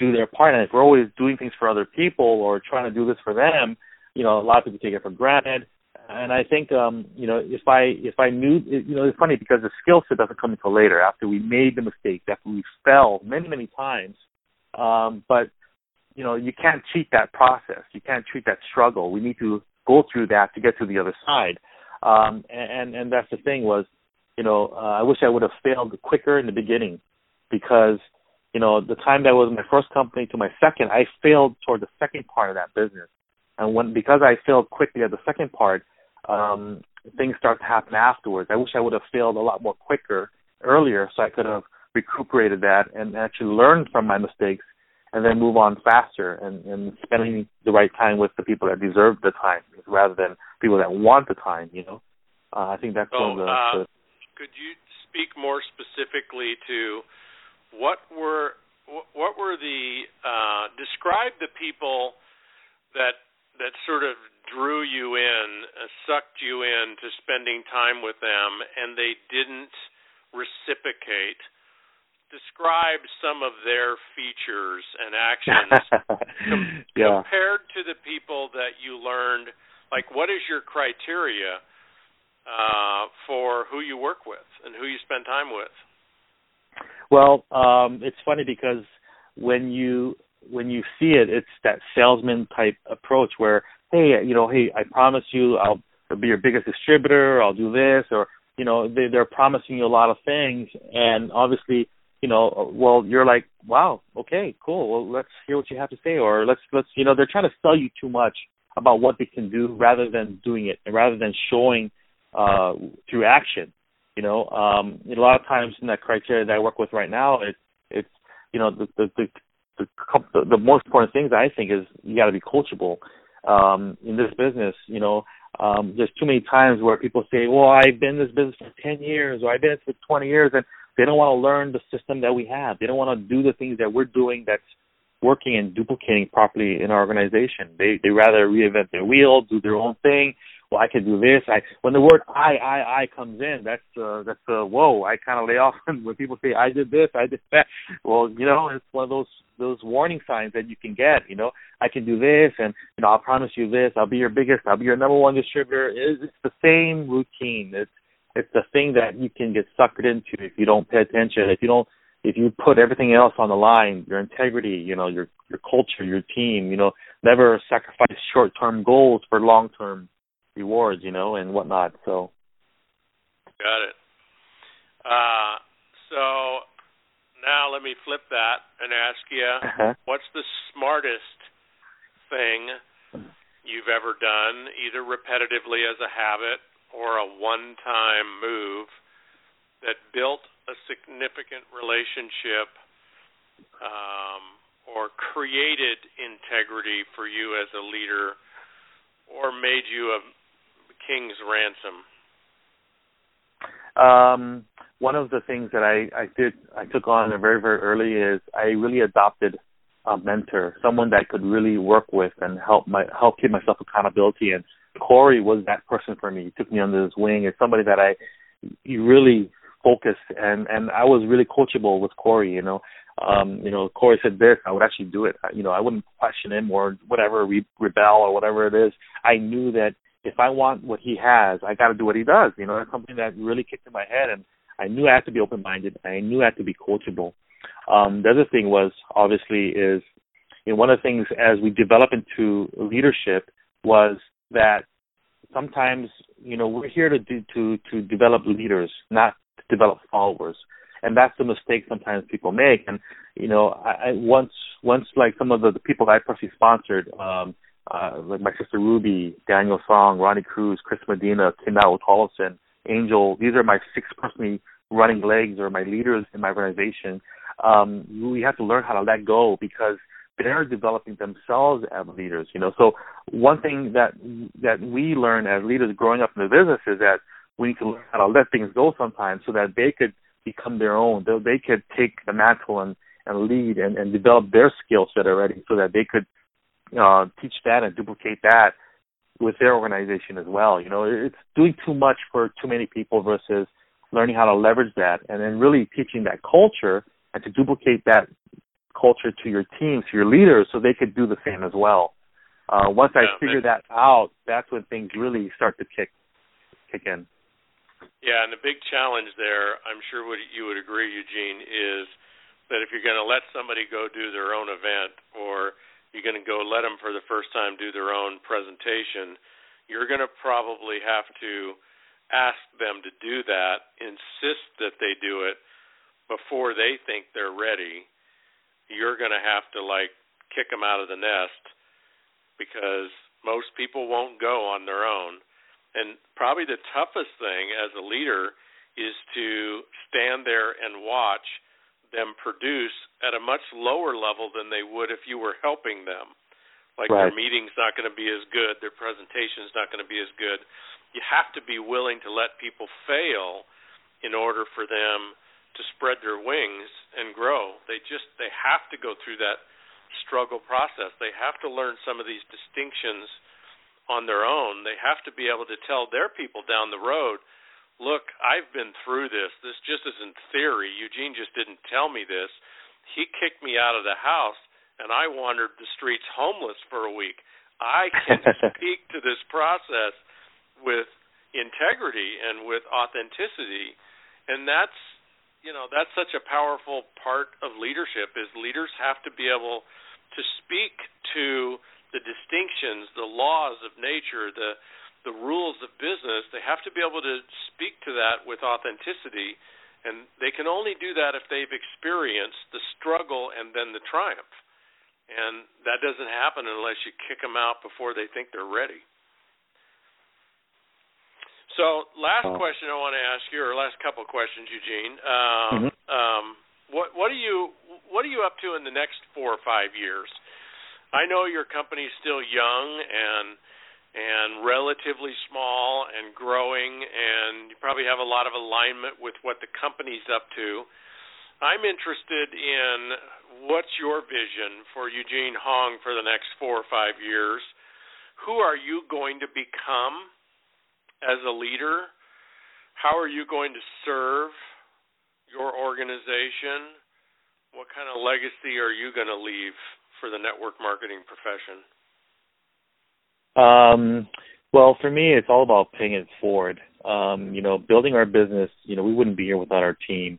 do their part. And if we're always doing things for other people or trying to do this for them, you know, a lot of people take it for granted. And I think, um, you know, if I if I knew, you know, it's funny because the skill set doesn't come until later after we made the mistake, after we fell many many times. Um, but you know, you can't cheat that process. You can't treat that struggle. We need to go through that to get to the other side. Um, and and that's the thing was, you know, uh, I wish I would have failed quicker in the beginning because you know, the time that was my first company to my second, I failed toward the second part of that business. And when because I failed quickly at the second part, um, things start to happen afterwards. I wish I would have failed a lot more quicker earlier so I could have recuperated that and actually learned from my mistakes and then move on faster and, and spending the right time with the people that deserve the time rather than people that want the time, you know. Uh, I think that's oh, one of the, uh, the could you speak more specifically to what were what were the uh, describe the people that that sort of drew you in, uh, sucked you in to spending time with them, and they didn't reciprocate. Describe some of their features and actions (laughs) com- yeah. compared to the people that you learned. Like, what is your criteria uh, for who you work with and who you spend time with? Well, um, it's funny because when you when you see it, it's that salesman type approach where, hey, you know, hey, I promise you, I'll, be your biggest distributor. I'll do this, or you know, they, they're promising you a lot of things, and obviously, you know, well, you're like, wow, okay, cool. Well, let's hear what you have to say, or let's let's, you know, they're trying to sell you too much about what they can do rather than doing it, and rather than showing uh, through action. You know, um, a lot of times in that criteria that I work with right now, it, it's you know the the the, the, the most important things I think is you got to be coachable um, in this business. You know, um, there's too many times where people say, "Well, I've been in this business for 10 years, or I've been in it for 20 years," and they don't want to learn the system that we have. They don't want to do the things that we're doing that's working and duplicating properly in our organization. They they rather reinvent their wheel, do their own thing, well, I can do this. I when the word I I I comes in, that's uh, that's uh, whoa. I kind of lay off (laughs) when people say I did this, I did that. Well, you know, it's one of those those warning signs that you can get. You know, I can do this, and you know, I'll promise you this. I'll be your biggest. I'll be your number one distributor. It's, it's the same routine. It's it's the thing that you can get suckered into if you don't pay attention. If you don't if you put everything else on the line, your integrity, you know, your your culture, your team, you know, never sacrifice short term goals for long term rewards, you know, and whatnot. So. Got it. Uh, so now let me flip that and ask you, uh-huh. what's the smartest thing you've ever done, either repetitively as a habit or a one-time move that built a significant relationship um, or created integrity for you as a leader or made you a king's ransom? Um, one of the things that I, I did I took on very very early is I really adopted a mentor, someone that I could really work with and help my help keep myself accountability. And Corey was that person for me. He took me under his wing. It's somebody that I really focused and and I was really coachable with Corey. You know, um, you know, Corey said this, I would actually do it. You know, I wouldn't question him or whatever, re- rebel or whatever it is. I knew that if I want what he has, I got to do what he does. You know, that's something that really kicked in my head, and I knew I had to be open-minded. I knew I had to be coachable. Um, the other thing was obviously is, you know, one of the things as we develop into leadership was that sometimes, you know, we're here to do, to to develop leaders, not to develop followers and that's the mistake sometimes people make. And you know, I, I once once like some of the, the people I personally sponsored, um, uh, like my sister Ruby, Daniel Song, Ronnie Cruz, Chris Medina, Kendall Tollefson, Angel. These are my six personally running legs or my leaders in my organization. Um, we have to learn how to let go because they're developing themselves as leaders. You know, so one thing that that we learn as leaders growing up in the business is that we need to learn how to let things go sometimes so that they could become their own. They, they could take the mantle and, and lead and, and develop their skill set already so that they could uh, teach that and duplicate that with their organization as well. You know, it's doing too much for too many people versus learning how to leverage that and then really teaching that culture and to duplicate that culture to your teams, to your leaders, so they could do the same as well. Uh, once I figure that out, that's when things really start to kick kick in. Yeah, and the big challenge there, I'm sure what you would agree, Eugene, is that if you're going to let somebody go do their own event or you're going to go let them for the first time do their own presentation, you're going to probably have to ask them to do that, insist that they do it before they think they're ready. You're going to have to like kick them out of the nest because most people won't go on their own and probably the toughest thing as a leader is to stand there and watch them produce at a much lower level than they would if you were helping them. Like right. their meeting's not going to be as good, their presentation's not going to be as good. You have to be willing to let people fail in order for them to spread their wings and grow. They just they have to go through that struggle process. They have to learn some of these distinctions on their own. They have to be able to tell their people down the road, look, I've been through this. This just isn't theory. Eugene just didn't tell me this. He kicked me out of the house and I wandered the streets homeless for a week. I can (laughs) speak to this process with integrity and with authenticity. And that's you know, that's such a powerful part of leadership is leaders have to be able to speak to the distinctions, the laws of nature, the the rules of business, they have to be able to speak to that with authenticity, and they can only do that if they've experienced the struggle and then the triumph. And that doesn't happen unless you kick them out before they think they're ready. So, last oh. question I want to ask you, or last couple of questions, Eugene. Um, mm-hmm. um, what what are you what are you up to in the next four or five years? I know your company's still young and and relatively small and growing and you probably have a lot of alignment with what the company's up to. I'm interested in what's your vision for Eugene Hong for the next 4 or 5 years? Who are you going to become as a leader? How are you going to serve your organization? What kind of legacy are you going to leave for the network marketing profession? Um, well, for me, it's all about paying it forward. Um, you know, building our business. You know, we wouldn't be here without our team.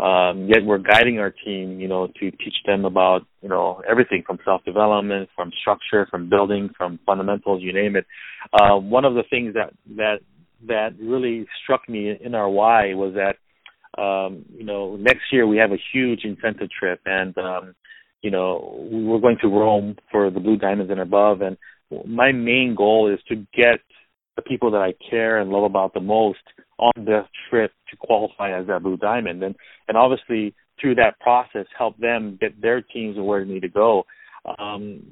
um, yet we're guiding our team, you know, to teach them about, you know, everything from self-development, from structure, from building, from fundamentals, you name it. Uh, one of the things that that that really struck me in our why was that, um, you know, next year we have a huge incentive trip, and um, you know, we're going to Rome for the Blue Diamonds and above, and my main goal is to get the people that I care and love about the most on the trip to qualify as that blue diamond. And and obviously through that process help them get their teams where they need to go. Um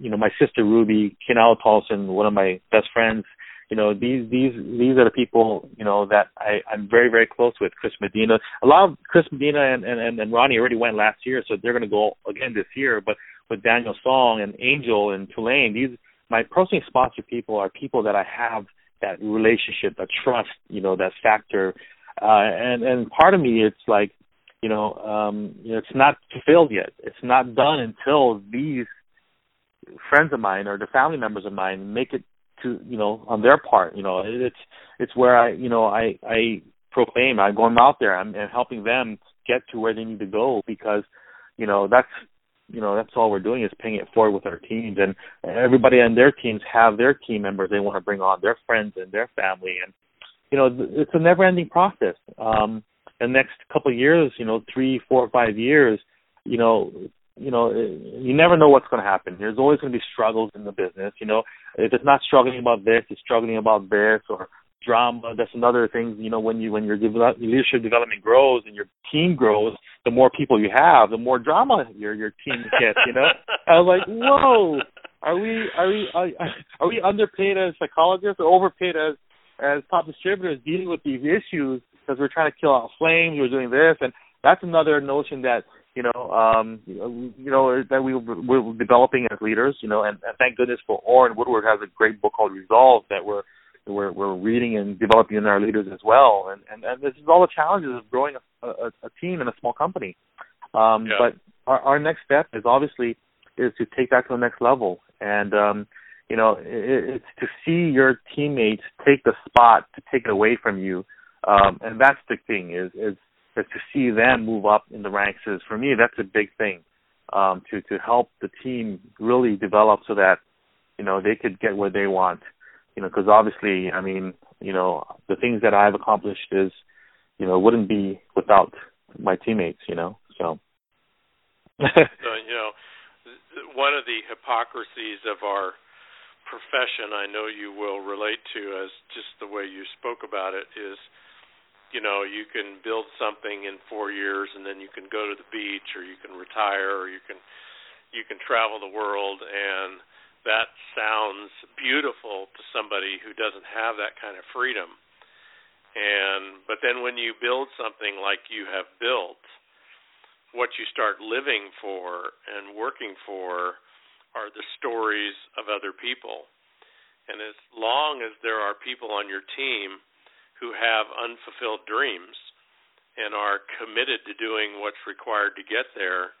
you know my sister ruby Kinal Tolson one of my best friends you know these these these are the people you know that I I'm very very close with Chris Medina. A lot of Chris Medina and and and Ronnie already went last year so they're going to go again this year. But with Daniel Song and Angel and Tulane these my personally sponsored people are people that I have that relationship, that trust, you know, that factor. Uh, and and part of me, it's like, you know, um, you know, it's not fulfilled yet. It's not done until these friends of mine or the family members of mine make it to, you know, on their part. You know, it's it's where I, you know, I I proclaim, I'm going out there, I'm and helping them get to where they need to go because, you know, that's you know that's all we're doing is paying it forward with our teams. And everybody on their teams have their team members they want to bring on their friends and their family. And you know it's a never ending process. Um the next couple of years you know three four five years you know you know you never know what's going to happen. There's always going to be struggles in the business. You know if it's not struggling about this it's struggling about this or drama. That's another thing. You know, when you when your develop, leadership development grows and your team grows, the more people you have, the more drama your your team gets. You know, (laughs) I was like, whoa, are we are we are, are we underpaid as psychologists or overpaid as as top distributors dealing with these issues because we're trying to kill out flames, we're doing this, and that's another notion that you know, um, you know that we we're developing as leaders, you know, and, and thank goodness for Orrin Woodward has a great book called Resolve that we're we're we're reading and developing in our leaders as well. And and, and this is all the challenges of growing a, a, a team in a small company. Um, yeah. But our, our next step is obviously is to take that to the next level. And um, you know, it, it's to see your teammates take the spot to take it away from you. Um, and that's the thing is is is to see them move up in the ranks. Is for me that's a big thing. Um, to to help the team really develop so that you know they could get where they want you know, because obviously, I mean, you know, the things that I've accomplished is, you know, wouldn't be without my teammates, you know. So. so you know, one of the hypocrisies of our profession, I know you will relate to, as just the way you spoke about it, is, you know, you can build something in four years, and then you can go to the beach, or you can retire, or you can you can travel the world and that sounds beautiful to somebody who doesn't have that kind of freedom. And but then when you build something like you have built, what you start living for and working for are the stories of other people. And as long as there are people on your team who have unfulfilled dreams and are committed to doing what's required to get there,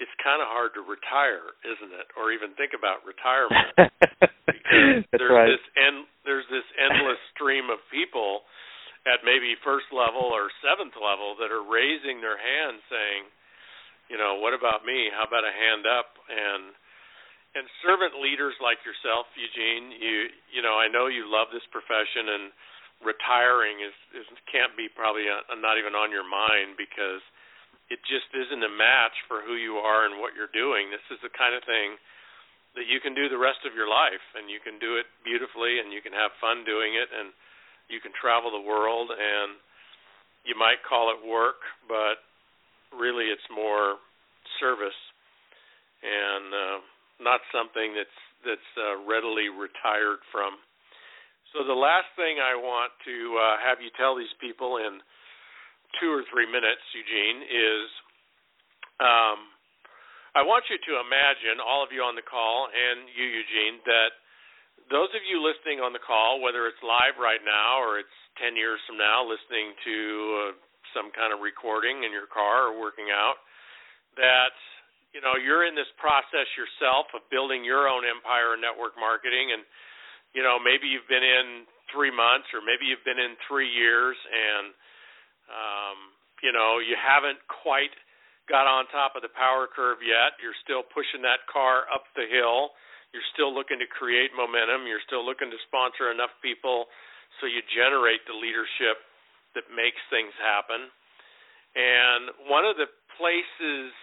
it's kind of hard to retire, isn't it? Or even think about retirement. (laughs) because there's right. this end there's this endless stream of people at maybe first level or seventh level that are raising their hand saying, you know, what about me? How about a hand up? And and servant leaders like yourself, Eugene, you you know, I know you love this profession and retiring is is can't be probably a, uh, not even on your mind because it just isn't a match for who you are and what you're doing. This is the kind of thing that you can do the rest of your life and you can do it beautifully and you can have fun doing it and you can travel the world and you might call it work, but really it's more service and uh, not something that's that's uh, readily retired from. So the last thing I want to uh, have you tell these people in two or three minutes, Eugene, is um, I want you to imagine, all of you on the call and you, Eugene, that those of you listening on the call, whether it's live right now or it's 10 years from now, listening to uh, some kind of recording in your car or working out, that you know you're in this process yourself of building your own empire in network marketing. And you know maybe you've been in three months or maybe you've been in three years and um, you know you haven't quite got on top of the power curve yet. You're still pushing that car up the hill. You're still looking to create momentum. You're still looking to sponsor enough people so you generate the leadership that makes things happen. And one of the places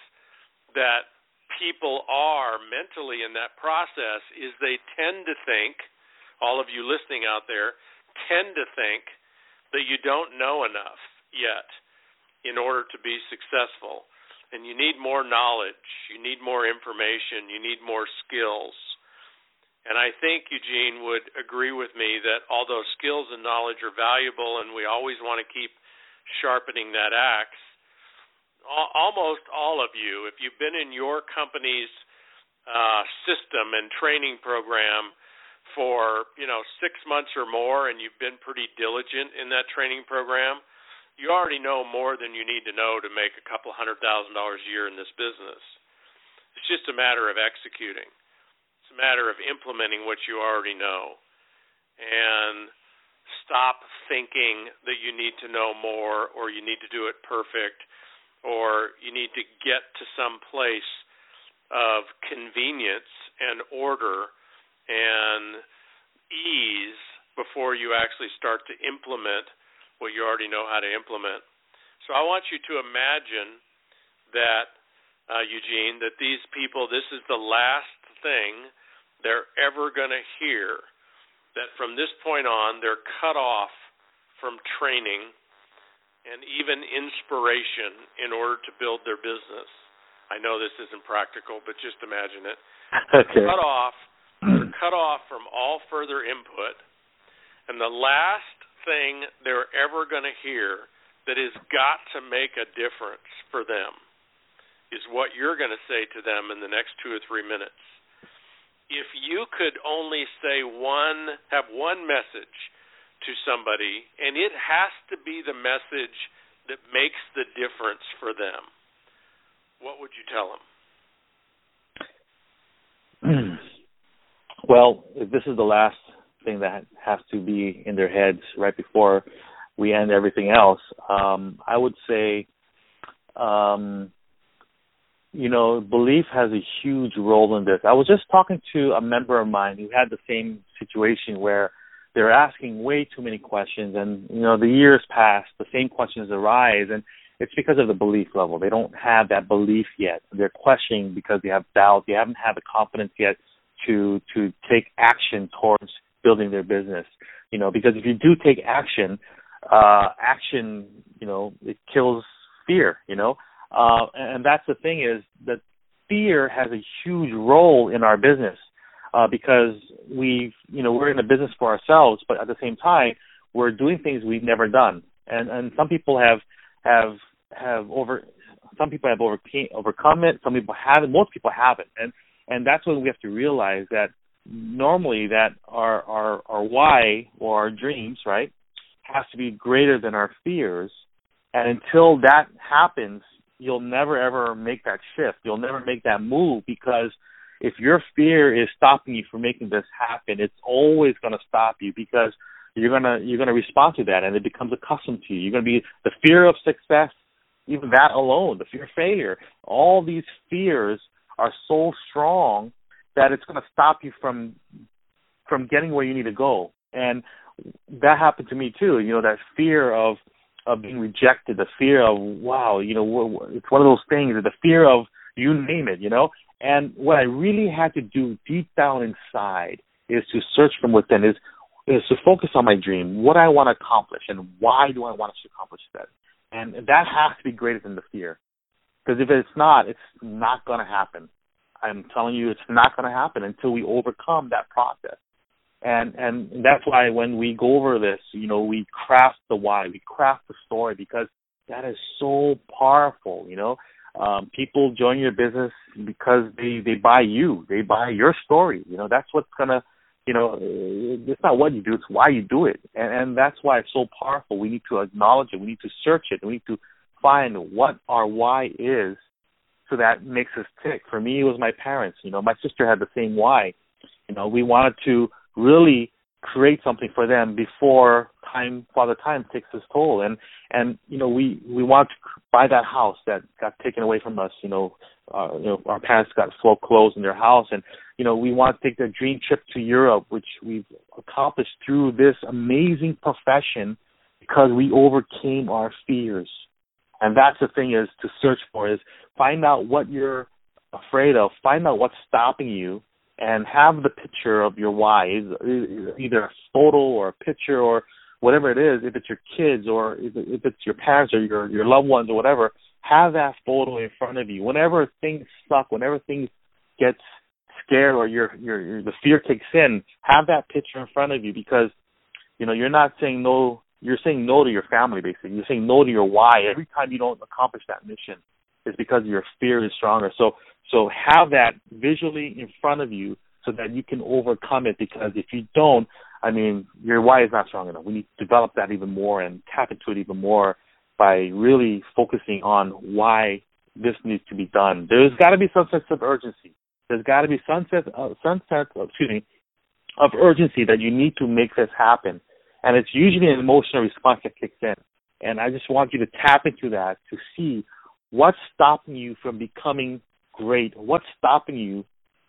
that people are mentally in that process is they tend to think, all of you listening out there, tend to think that you don't know enough yet in order to be successful. And you need more knowledge, you need more information, you need more skills. And I think Eugene would agree with me that although skills and knowledge are valuable and we always want to keep sharpening that axe, almost all of you, if you've been in your company's uh, system and training program for you know six months or more, and you've been pretty diligent in that training program, you already know more than you need to know to make a couple hundred thousand dollars a year in this business. It's just a matter of executing. It's a matter of implementing what you already know. And stop thinking that you need to know more or you need to do it perfect or you need to get to some place of convenience and order and ease before you actually start to implement what you already know how to implement. So I want you to imagine that, uh, Eugene, that these people, this is the last thing they're ever going to hear. That from this point on, they're cut off from training and even inspiration in order to build their business. I know this isn't practical, but just imagine it. (laughs) Okay. Cut off, cut off from all further input, and the last thing they're ever going to hear that has got to make a difference for them is what you're going to say to them in the next two or three minutes. If you could only say one, have one message to somebody, and it has to be the message that makes the difference for them, what would you tell them? (clears throat) Well, if this is the last thing that has to be in their heads right before we end everything else. Um, I would say, um, you know, belief has a huge role in this. I was just talking to a member of mine who had the same situation where they're asking way too many questions, and you know, the years pass, the same questions arise, and it's because of the belief level. They don't have that belief yet. They're questioning because they have doubt. They haven't had the confidence yet to to take action towards building their business. You know, because if you do take action, uh, action, you know, it kills fear. You know, uh, and that's the thing is that fear has a huge role in our business uh, because we've, you know, we're in a business for ourselves, but at the same time, we're doing things we've never done, and and some people have have have over some people have overcame, overcome it some people haven't most people haven't and and that's when we have to realize that normally that our our our why or our dreams, right, has to be greater than our fears. And until that happens, you'll never ever make that shift. You'll never make that move because if your fear is stopping you from making this happen, it's always going to stop you because you're gonna you're gonna respond to that, and it becomes accustomed to you. You're gonna be the fear of success, even that alone, the fear of failure. All these fears are so strong that it's going to stop you from from getting where you need to go. And that happened to me too. You know, that fear of of being rejected, the fear of wow, you know, it's one of those things. The fear of you name it, you know. And what I really had to do deep down inside is to search from within, is is to focus on my dream, what I want to accomplish, and why do I want to accomplish that. And that has to be greater than the fear, because if it's not, it's not going to happen. I'm telling you, it's not going to happen until we overcome that process. And and that's why when we go over this, you know, we craft the why, we craft the story because that is so powerful. You know, um, people join your business because they they buy you, they buy your story. You know, that's what's gonna, you know, it's not what you do, it's why you do it, and and that's why it's so powerful. We need to acknowledge it, we need to search it, we need to find what our why is so that makes us tick. For me, it was my parents. You know, my sister had the same why. You know, we wanted to really create something for them before time father time takes its toll and and you know we we want to buy that house that got taken away from us you know uh, you know our parents got foreclosed in their house and you know we want to take the dream trip to Europe which we've accomplished through this amazing profession because we overcame our fears and that's the thing is to search for is find out what you're afraid of find out what's stopping you and have the picture of your why, either a photo or a picture or whatever it is. If it's your kids or if it's your parents or your your loved ones or whatever, have that photo in front of you. Whenever things suck, whenever things get scared or your your, your the fear kicks in, have that picture in front of you because you know you're not saying no. You're saying no to your family, basically. You're saying no to your why. Every time you don't accomplish that mission, is because your fear is stronger. So so have that visually in front of you so that you can overcome it because if you don't, I mean, your why is not strong enough. We need to develop that even more and tap into it even more by really focusing on why this needs to be done. There's got to be some sense of urgency. There's got to be some sense, uh, some sense, of, excuse me, of urgency that you need to make this happen. And it's usually an emotional response that kicks in. And I just want you to tap into that to see what's stopping you from becoming great? What's stopping you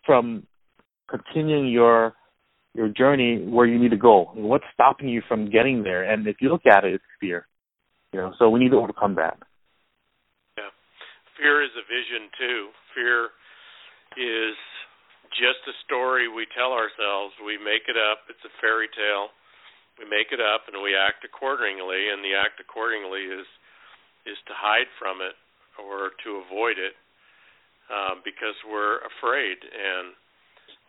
from continuing your your journey where you need to go? What's stopping you from getting there? And if you look at it, it's fear. You know, so we need to overcome that. Yeah, fear is a vision too. Fear is just a story we tell ourselves. We make it up. It's a fairy tale. We make it up and we act accordingly. And the act accordingly is is to hide from it or to avoid it um, because we're afraid. And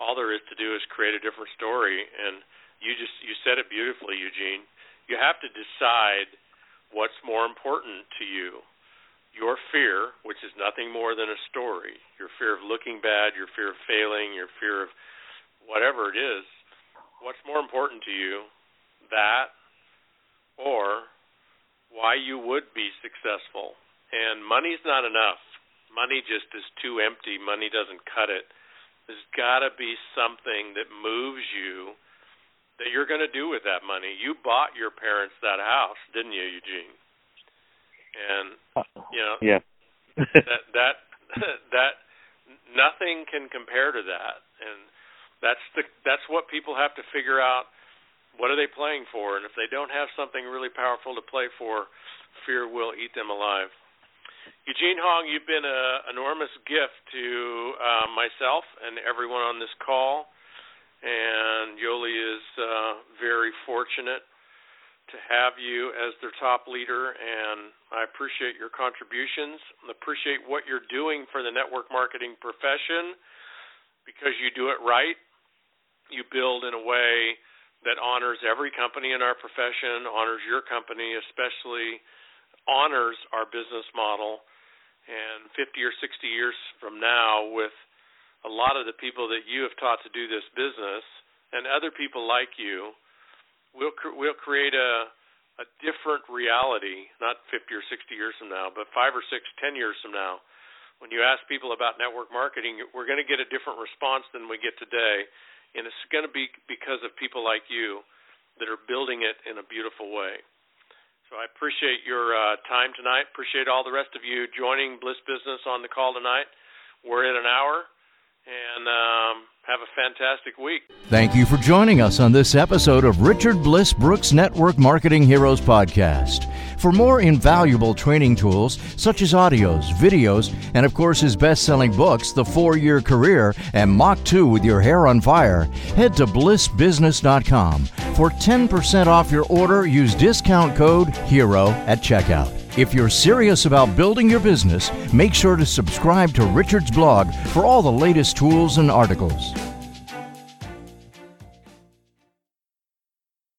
all there is to do is create a different story. And you just you said it beautifully, Eugene. You have to decide what's more important to you. Your fear, which is nothing more than a story, your fear of looking bad, your fear of failing, your fear of whatever it is, what's more important to you? That or why you would be successful. And money's not enough money just is too empty. Money doesn't cut it. There's got to be something that moves you that you're going to do with that money. You bought your parents that house, didn't you, Eugene? And uh, you know, yeah. (laughs) that that (laughs) that nothing can compare to that. And that's the that's what people have to figure out. What are they playing for? And if they don't have something really powerful to play for, fear will eat them alive. Eugene Hong, you've been an enormous gift to uh, myself and everyone on this call, and Yoli is uh, very fortunate to have you as their top leader, and I appreciate your contributions. I appreciate what you're doing for the network marketing profession because you do it right. You build in a way that honors every company in our profession, honors your company, especially honors our business model. And 50 or 60 years from now with a lot of the people that you have taught to do this business and other people like you we'll we'll create a a different reality not 50 or 60 years from now but 5 or 6 10 years from now. When you ask people about network marketing we're going to get a different response than we get today and it's going to be because of people like you that are building it in a beautiful way so I appreciate your uh, time tonight. Appreciate all the rest of you joining Bliss Business on the call tonight. We're in an hour, and um, have a fantastic week. Thank you for joining us on this episode of Richard Bliss Brooks Network Marketing Heroes Podcast. For more invaluable training tools, such as audios, videos, and of course his best selling books, The Four Year Career and Mach 2 with Your Hair on Fire, head to blissbusiness.com. For 10% off your order, use discount code HERO at checkout. If you're serious about building your business, make sure to subscribe to Richard's blog for all the latest tools and articles.